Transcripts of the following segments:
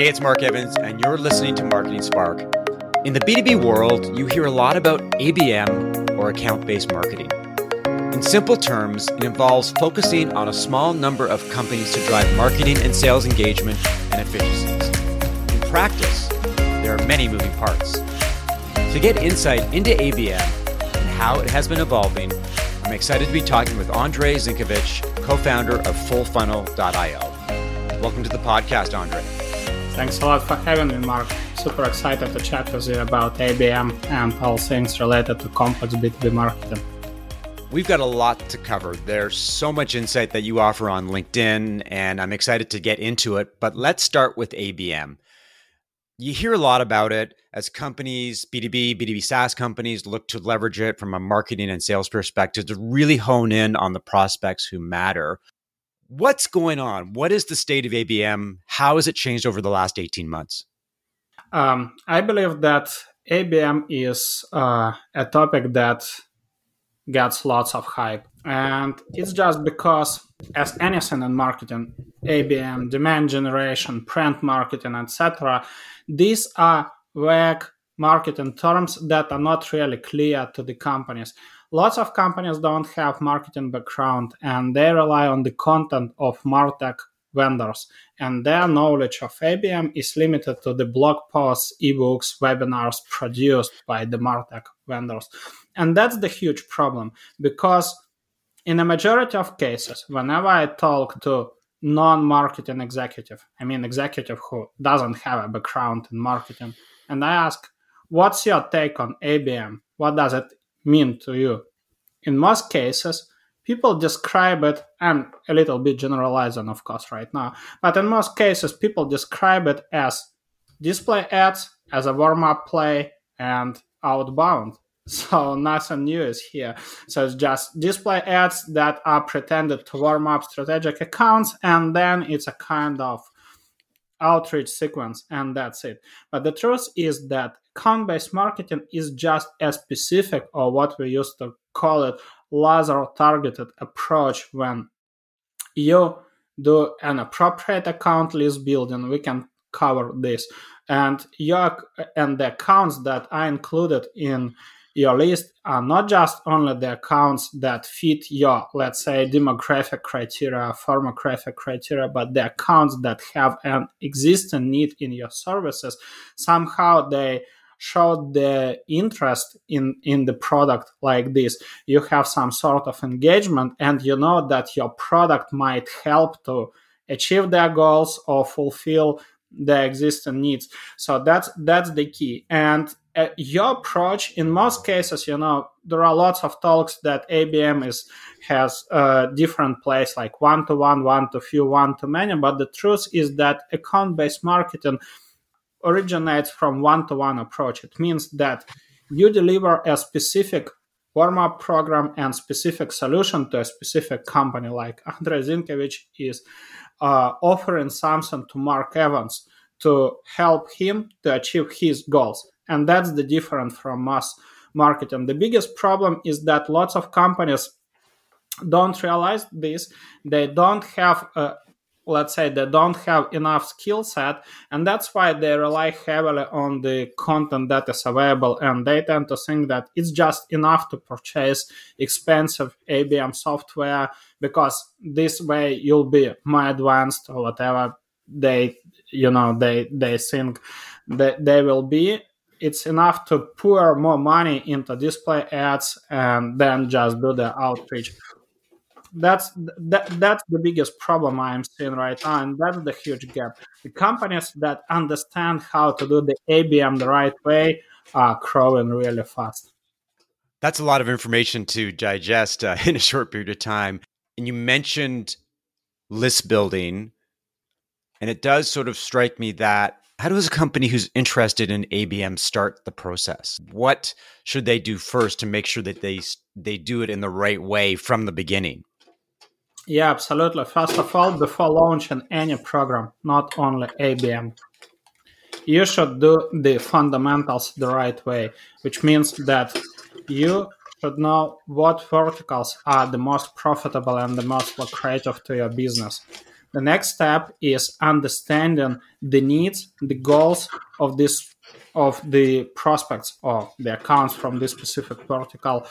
Hey, it's Mark Evans, and you're listening to Marketing Spark. In the B2B world, you hear a lot about ABM or account based marketing. In simple terms, it involves focusing on a small number of companies to drive marketing and sales engagement and efficiencies. In practice, there are many moving parts. To get insight into ABM and how it has been evolving, I'm excited to be talking with Andre Zinkevich, co founder of FullFunnel.io. Welcome to the podcast, Andre. Thanks a lot for having me, Mark. Super excited to chat with you about ABM and all things related to complex B2B marketing. We've got a lot to cover. There's so much insight that you offer on LinkedIn, and I'm excited to get into it. But let's start with ABM. You hear a lot about it as companies, B2B, B2B SaaS companies look to leverage it from a marketing and sales perspective to really hone in on the prospects who matter. What's going on? What is the state of ABM? How has it changed over the last 18 months? Um, I believe that ABM is uh, a topic that gets lots of hype. And it's just because, as anything in marketing, ABM, demand generation, print marketing, etc., these are vague marketing terms that are not really clear to the companies. Lots of companies don't have marketing background and they rely on the content of martech vendors and their knowledge of ABM is limited to the blog posts, ebooks, webinars produced by the martech vendors. And that's the huge problem because in a majority of cases, whenever I talk to non-marketing executive, I mean executive who doesn't have a background in marketing, and I ask, what's your take on ABM? What does it mean to you? In most cases, people describe it, I'm a little bit generalizing, of course, right now, but in most cases, people describe it as display ads, as a warm up play, and outbound. So nothing new is here. So it's just display ads that are pretended to warm up strategic accounts, and then it's a kind of outreach sequence, and that's it. But the truth is that account based marketing is just as specific, or what we used to call it, laser targeted approach when you do an appropriate account list building. We can cover this. And your and the accounts that are included in your list are not just only the accounts that fit your, let's say, demographic criteria, firmographic criteria, but the accounts that have an existing need in your services. Somehow they show the interest in in the product like this. You have some sort of engagement and you know that your product might help to achieve their goals or fulfill the existing needs. So that's that's the key. And uh, your approach in most cases you know there are lots of talks that abm is has a different place like one to one one to few one to many but the truth is that account based marketing originates from one to one approach. It means that you deliver a specific warm up program and specific solution to a specific company like Andre Zinkevich is uh, offering something to Mark Evans to help him to achieve his goals. And that's the difference from mass marketing the biggest problem is that lots of companies don't realize this. They don't have a, let's say they don't have enough skill set and that's why they rely heavily on the content that is available and they tend to think that it's just enough to purchase expensive abm software because this way you'll be more advanced or whatever they you know they they think that they will be. It's enough to pour more money into display ads and then just do the outreach that's that, that's the biggest problem i'm seeing right now and that's the huge gap the companies that understand how to do the abm the right way are growing really fast that's a lot of information to digest uh, in a short period of time and you mentioned list building and it does sort of strike me that how does a company who's interested in ABM start the process? What should they do first to make sure that they they do it in the right way from the beginning? Yeah, absolutely. First of all, before launching any program, not only ABM, you should do the fundamentals the right way, which means that you should know what verticals are the most profitable and the most lucrative to your business the next step is understanding the needs, the goals of this of the prospects or the accounts from this specific vertical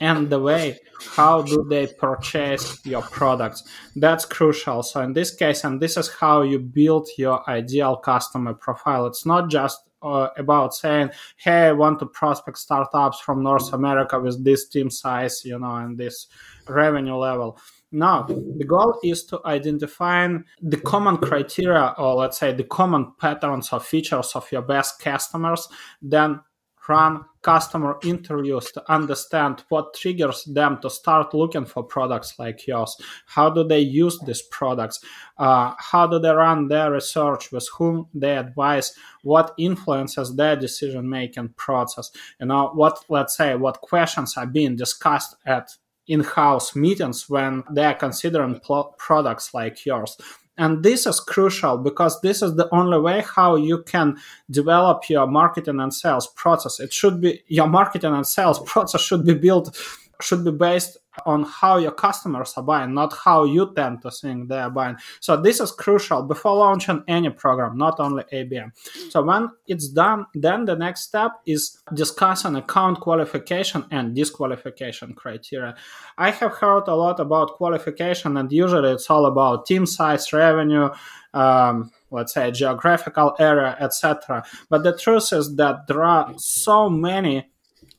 and the way how do they purchase your products. That's crucial. So in this case and this is how you build your ideal customer profile. It's not just uh, about saying hey i want to prospect startups from north america with this team size you know and this revenue level. Now, the goal is to identify the common criteria or let's say the common patterns or features of your best customers, then run customer interviews to understand what triggers them to start looking for products like yours. How do they use these products? Uh, how do they run their research? With whom they advise? What influences their decision making process? You know, what, let's say, what questions are being discussed at in-house meetings when they are considering pl- products like yours and this is crucial because this is the only way how you can develop your marketing and sales process. It should be your marketing and sales process should be built should be based on how your customers are buying, not how you tend to think they are buying. So this is crucial before launching any program, not only ABM. So when it's done, then the next step is discussing account qualification and disqualification criteria. I have heard a lot about qualification, and usually it's all about team size, revenue. Um, let's say geographical area etc but the truth is that there are so many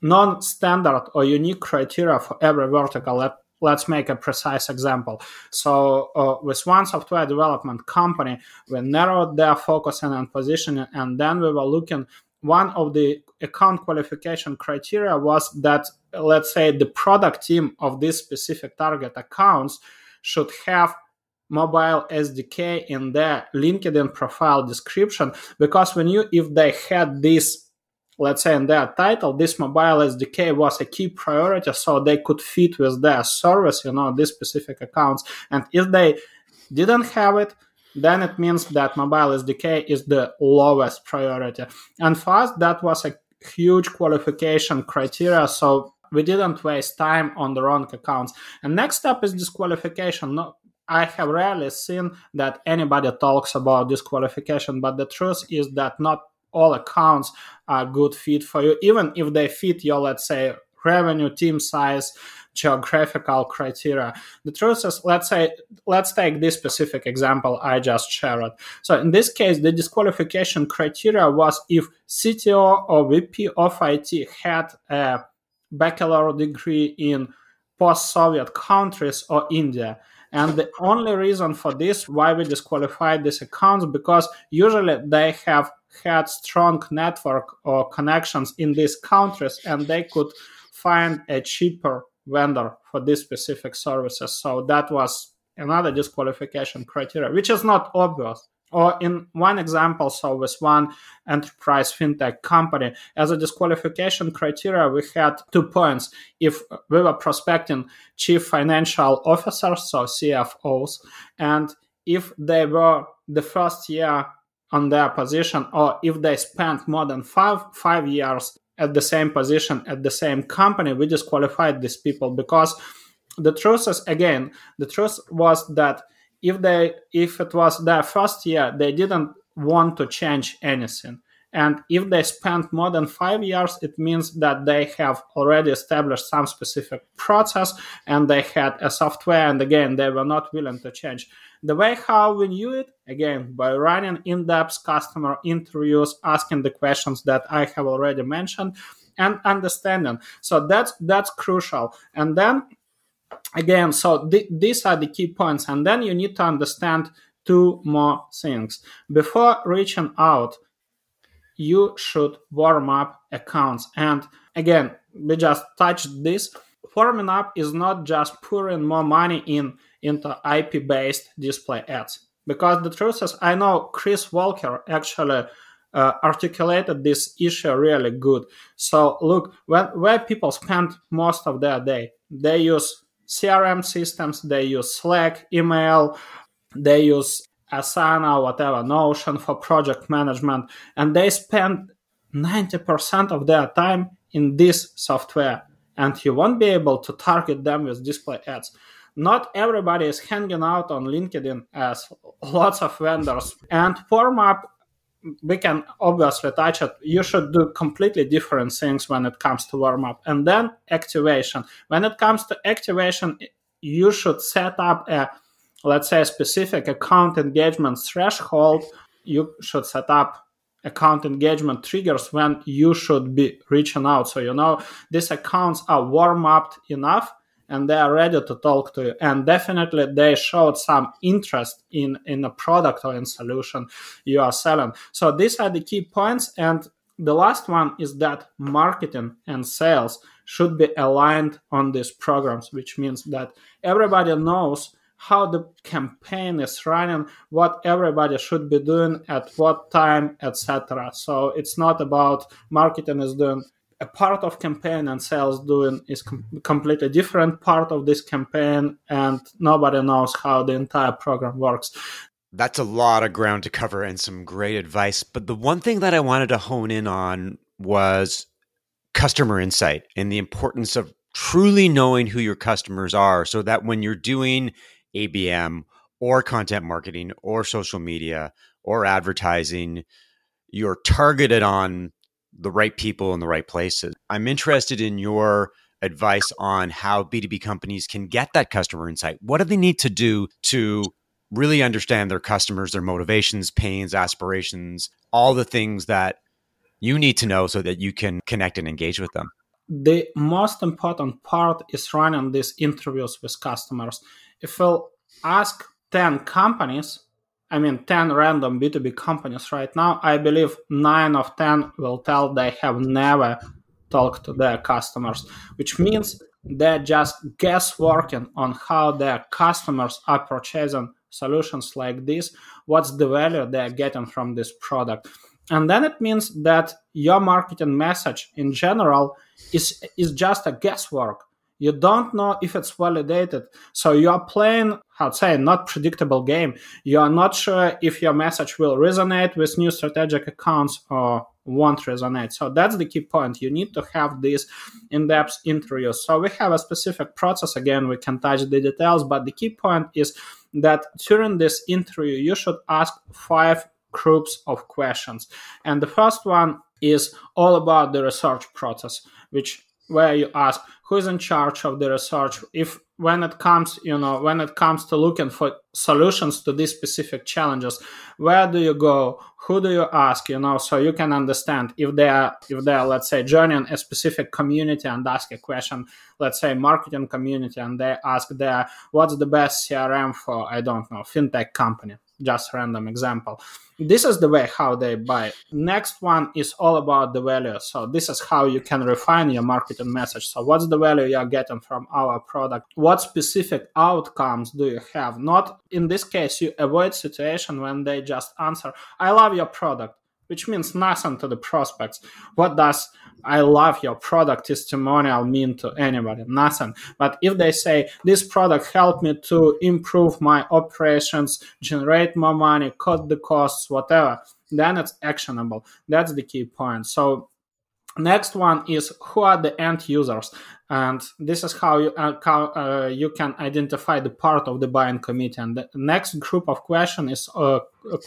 non-standard or unique criteria for every vertical. Let, let's make a precise example. So uh, with one software development company, we narrowed their focus and positioning, and then we were looking. One of the account qualification criteria was that, let's say, the product team of this specific target accounts should have mobile SDK in their LinkedIn profile description because we knew if they had this let's say in their title, this mobile SDK was a key priority, so they could fit with their service, you know, these specific accounts. And if they didn't have it, then it means that mobile SDK is the lowest priority. And for us, that was a huge qualification criteria. So we didn't waste time on the wrong accounts. And next step is disqualification. No, I have rarely seen that anybody talks about disqualification, but the truth is that not all accounts are good fit for you, even if they fit your, let's say, revenue, team size, geographical criteria. The truth is, let's say, let's take this specific example I just shared. So in this case, the disqualification criteria was if CTO or VP of IT had a bachelor degree in post-Soviet countries or India. And the only reason for this, why we disqualified these accounts, because usually they have had strong network or connections in these countries and they could find a cheaper vendor for these specific services. So that was another disqualification criteria, which is not obvious. Or in one example, so with one enterprise fintech company, as a disqualification criteria, we had two points. If we were prospecting chief financial officers, so CFOs, and if they were the first year on their position or if they spent more than five five years at the same position at the same company we disqualified these people because the truth is again the truth was that if they if it was their first year they didn't want to change anything and if they spent more than five years, it means that they have already established some specific process and they had a software. And again, they were not willing to change. The way how we knew it, again, by running in depth customer interviews, asking the questions that I have already mentioned, and understanding. So that's that's crucial. And then again, so th- these are the key points. And then you need to understand two more things before reaching out you should warm up accounts. And again, we just touched this. Warming up is not just pouring more money in into IP based display ads. Because the truth is, I know Chris Walker actually uh, articulated this issue really good. So look, when, where people spend most of their day, they use CRM systems, they use Slack, email, they use Asana, whatever, Notion for project management, and they spend 90% of their time in this software, and you won't be able to target them with display ads. not everybody is hanging out on LinkedIn as lots of vendors. And warm up, we can obviously touch it. You should do completely different things when it comes to warm up. And then activation. When it comes to activation, you should set up a, let's say, a specific account engagement threshold. You should set up account engagement triggers when you should be reaching out. So, you know, these accounts are warm up enough and they are ready to talk to you. And definitely they showed some interest in in a product or in solution you are selling. So these are the key points. And the last one is that marketing and sales should be aligned on these programs which means that everybody knows how the campaign is running what everybody should be doing at what time etc so it's not about marketing is doing a part of campaign and sales doing is com- completely different part of this campaign and nobody knows how the entire program works. That's a lot of ground to cover and some great advice but the one thing that i wanted to hone in on was customer insight and the importance of truly knowing who your customers are so that when you're doing abm or content marketing or social media or advertising you're targeted on the right people in the right places. I'm interested in your advice on how B2B companies can get that customer insight. What do they need to do to really understand their customers, their motivations, pains, aspirations, all the things that you need to know so that you can connect and engage with them? The most important part is running these interviews with customers. If we'll ask 10 companies I mean, 10 random B2B companies right now, I believe 9 of 10 will tell they have never talked to their customers, which means they're just guessworking on how their customers are purchasing solutions like this, what's the value they're getting from this product. And then it means that your marketing message in general is, is just a guesswork you don't know if it's validated. So you are playing, how to say, not predictable game. You are not sure if your message will resonate with new strategic accounts or won't resonate. So that's the key point. You need to have these in-depth interviews. So we have a specific process. Again, we can touch the details, but the key point is that during this interview, you should ask five groups of questions. And the first one is all about the research process, which where you ask who's in charge of the research? If when it comes you know when it comes to looking for solutions to these specific challenges where do you go? Who do you ask you know so you can understand if they are if they are let's say joining a specific community and ask a question let's say marketing community and they ask there what's the best crm for i don't know fintech company just random example. This is the way how they buy. Next one is all about the value. So this is how you can refine your marketing message. So what's the value you're getting from our product? What specific outcomes do you have? Not in this case you avoid situation when they just answer i love your product which means nothing to the prospects. What does I love your product testimonial mean to anybody? Nothing. But if they say this product helped me to improve my operations, generate more money, cut the costs, whatever, then it's actionable. That's the key point. So next one is who are the end users? And this is how you, uh, how, uh, you can identify the part of the buying committee. And the next group of questions is uh,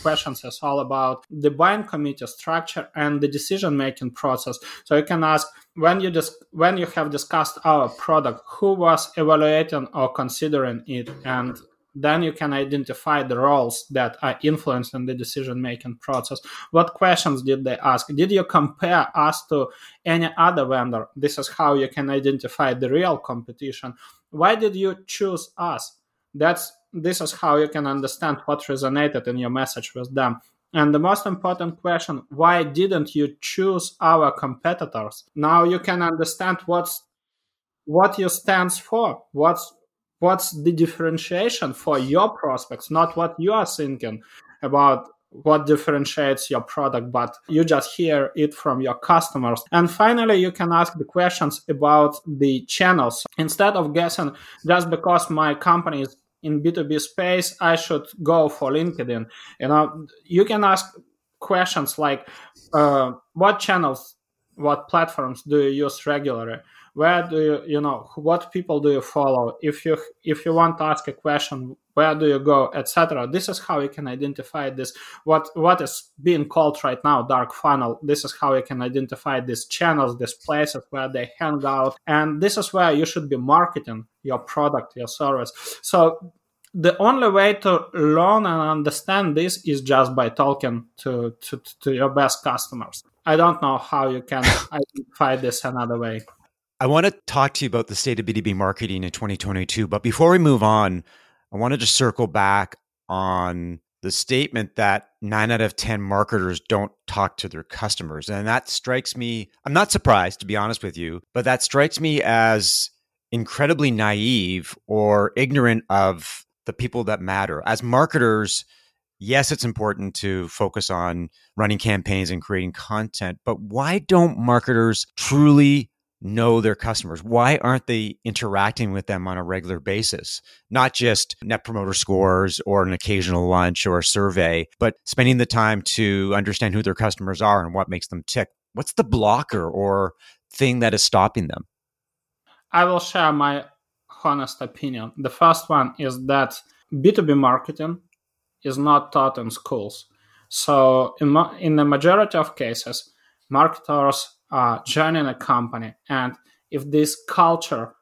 questions is all about the buying committee structure and the decision making process. So you can ask when you dis- when you have discussed our product who was evaluating or considering it? And then you can identify the roles that are influenced in the decision making process. What questions did they ask? Did you compare us to any other vendor? This is how you can identify the real competition. Why did you choose us? That's this is how you can understand what resonated in your message with them. And the most important question, why didn't you choose our competitors? Now you can understand what's what you stands for, what's what's the differentiation for your prospects not what you are thinking about what differentiates your product but you just hear it from your customers. And finally you can ask the questions about the channels. Instead of guessing just because my company is in b2b space i should go for linkedin. You know you can ask questions like uh, what channels what platforms do you use regularly where do you you know what people do you follow if you if you want to ask a question where do you go etc this is how you can identify this what what is being called right now dark funnel this is how you can identify these channels these places where they hang out and this is where you should be marketing your product your service so the only way to learn and understand this is just by talking to, to, to your best customers. I don't know how you can identify this another way. I want to talk to you about the state of B2B marketing in 2022. But before we move on, I wanted to circle back on the statement that nine out of 10 marketers don't talk to their customers. And that strikes me, I'm not surprised, to be honest with you, but that strikes me as incredibly naive or ignorant of the people that matter. As marketers, yes, it's important to focus on running campaigns and creating content, but why don't marketers truly know their customers? Why aren't they interacting with them on a regular basis? Not just net promoter scores or an occasional lunch or a survey, but spending the time to understand who their customers are and what makes them tick. What's the blocker or thing that is stopping them? I will share my honest opinion. The first one is that B2B marketing is not taught in schools. So, in, in the majority of cases, marketers are joining a company, and if this culture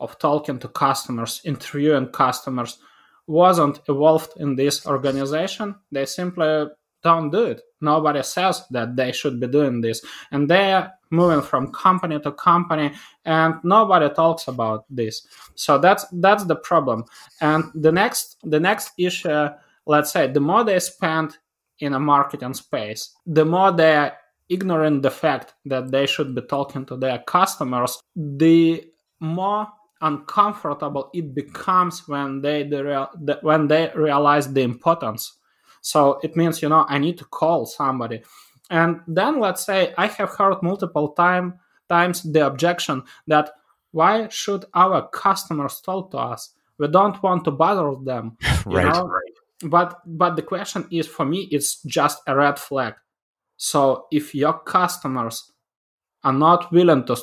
of talking to customers, interviewing customers, wasn't evolved in this organization, they simply don't do it. Nobody says that they should be doing this. And they're moving from company to company and nobody talks about this. So that's that's the problem. And the next the next issue, let's say the more they spend in a marketing space, the more they're ignoring the fact that they should be talking to their customers, the more uncomfortable it becomes when they when they realize the importance so it means, you know, I need to call somebody. And then let's say I have heard multiple time, times the objection that why should our customers talk to us? We don't want to bother them. right. Know? But but the question is for me, it's just a red flag. So if your customers are not willing to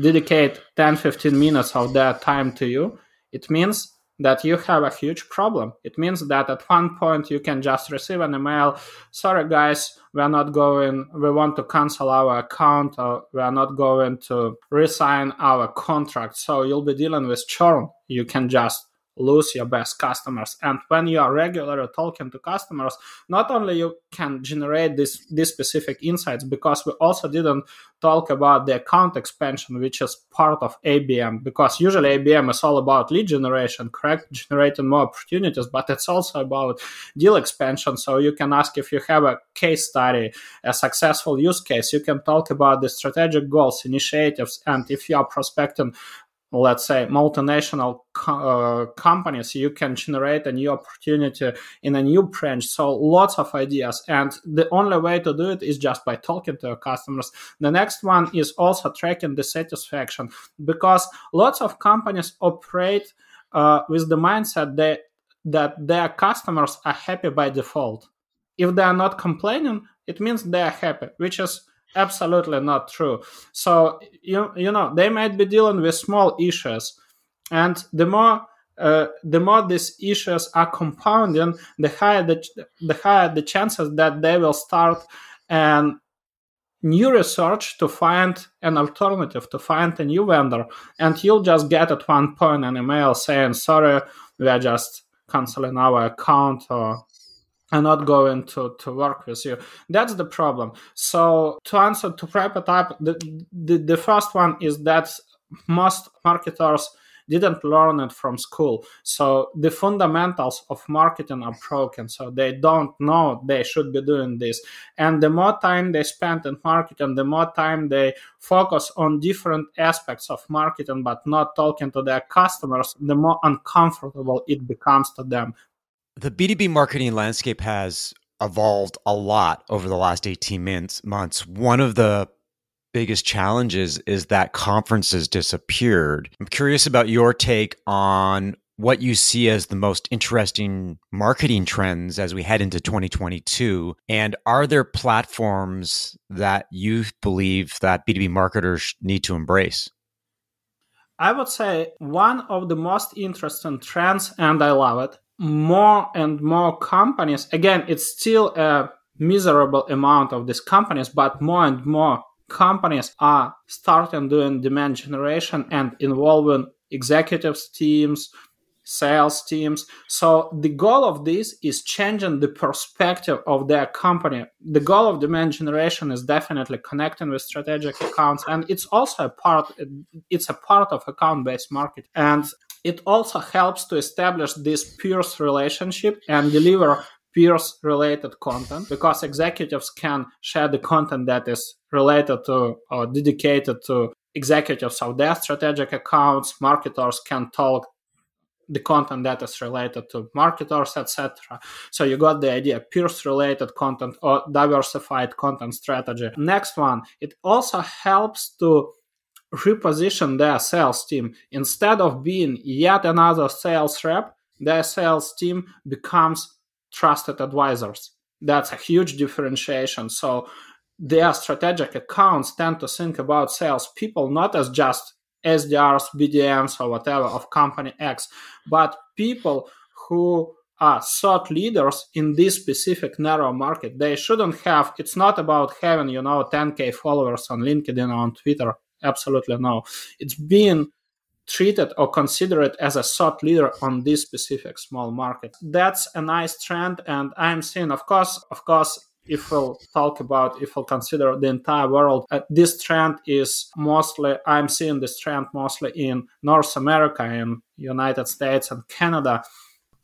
dedicate 10 15 minutes of their time to you, it means that you have a huge problem. It means that at one point you can just receive an email, sorry guys, we're not going, we want to cancel our account or we are not going to resign our contract. So you'll be dealing with churn. You can just lose your best customers. And when you are regularly talking to customers not only you can generate this these specific insights because we also didn't talk about the account expansion which is part of abm because usually abm is all about lead generation correct? Generating more opportunities but it's also about deal expansion. So you can ask if you have a case study a successful use case. You can talk about the strategic goals initiatives and if you are prospecting let's say multinational co- uh, companies you can generate a new opportunity in a new branch. So lots of ideas. And the only way to do it is just by talking to your customers. The next one is also tracking the satisfaction because lots of companies operate uh, with the mindset that that their customers are happy by default. If they are not complaining it means they are happy which is absolutely not true. So you, you know they might be dealing with small issues. And the more uh, the more these issues are compounding the higher the, the higher the chances that they will start and new research to find an alternative to find a new vendor. And you'll just get at one point an email saying sorry we are just canceling our account or and not going to, to work with you. That's the problem. So to answer to wrap it up, the, the, the first one is that most marketers didn't learn it from school. So the fundamentals of marketing are broken. So they don't know they should be doing this. And the more time they spend in marketing, the more time they focus on different aspects of marketing, but not talking to their customers, the more uncomfortable it becomes to them the B2B marketing landscape has evolved a lot over the last 18 months. One of the biggest challenges is that conferences disappeared. I'm curious about your take on what you see as the most interesting marketing trends as we head into 2022 and are there platforms that you believe that B2B marketers need to embrace? I would say one of the most interesting trends, and I love it. More and more companies, again, it's still a miserable amount of these companies, but more and more companies are starting doing demand generation and involving executives teams sales teams. So the goal of this is changing the perspective of their company. The goal of demand generation is definitely connecting with strategic accounts and it's also a part it's a part of account based market. And it also helps to establish this peers relationship and deliver peers related content because executives can share the content that is related to or dedicated to executives of their strategic accounts. Marketers can talk the content that is related to marketers etc so you got the idea peers related content or diversified content strategy. Next one it also helps to reposition their sales team instead of being yet another sales rep their sales team becomes trusted advisors. That's a huge differentiation. So their strategic accounts tend to think about salespeople not as just SDRs, BDMs, or whatever of company X, but people who are thought leaders in this specific narrow market. They shouldn't have, it's not about having, you know, 10K followers on LinkedIn or on Twitter. Absolutely no. It's being treated or considered as a thought leader on this specific small market. That's a nice trend, and I'm seeing, of course, of course, if we'll talk about if we'll consider the entire world uh, this trend is mostly i'm seeing this trend mostly in north america in united states and canada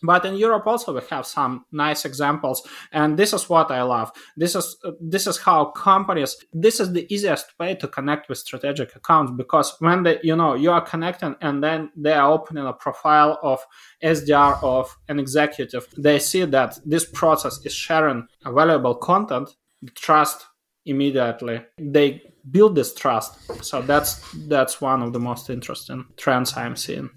but in europe also we have some nice examples and this is what i love. This is this is how companies this is the easiest way to connect with strategic accounts because when they you know you are connecting and then they are opening a profile of sdr of an executive they see that this process is sharing valuable content trust immediately. They build this trust. So that's that's one of the most interesting trends i'm seeing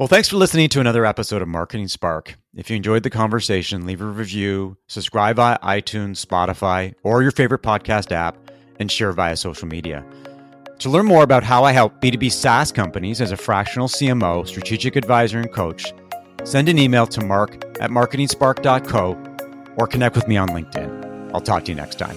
well, thanks for listening to another episode of Marketing Spark. If you enjoyed the conversation, leave a review, subscribe via iTunes, Spotify, or your favorite podcast app, and share via social media. To learn more about how I help B2B SaaS companies as a fractional CMO, strategic advisor, and coach, send an email to mark at marketingspark.co or connect with me on LinkedIn. I'll talk to you next time.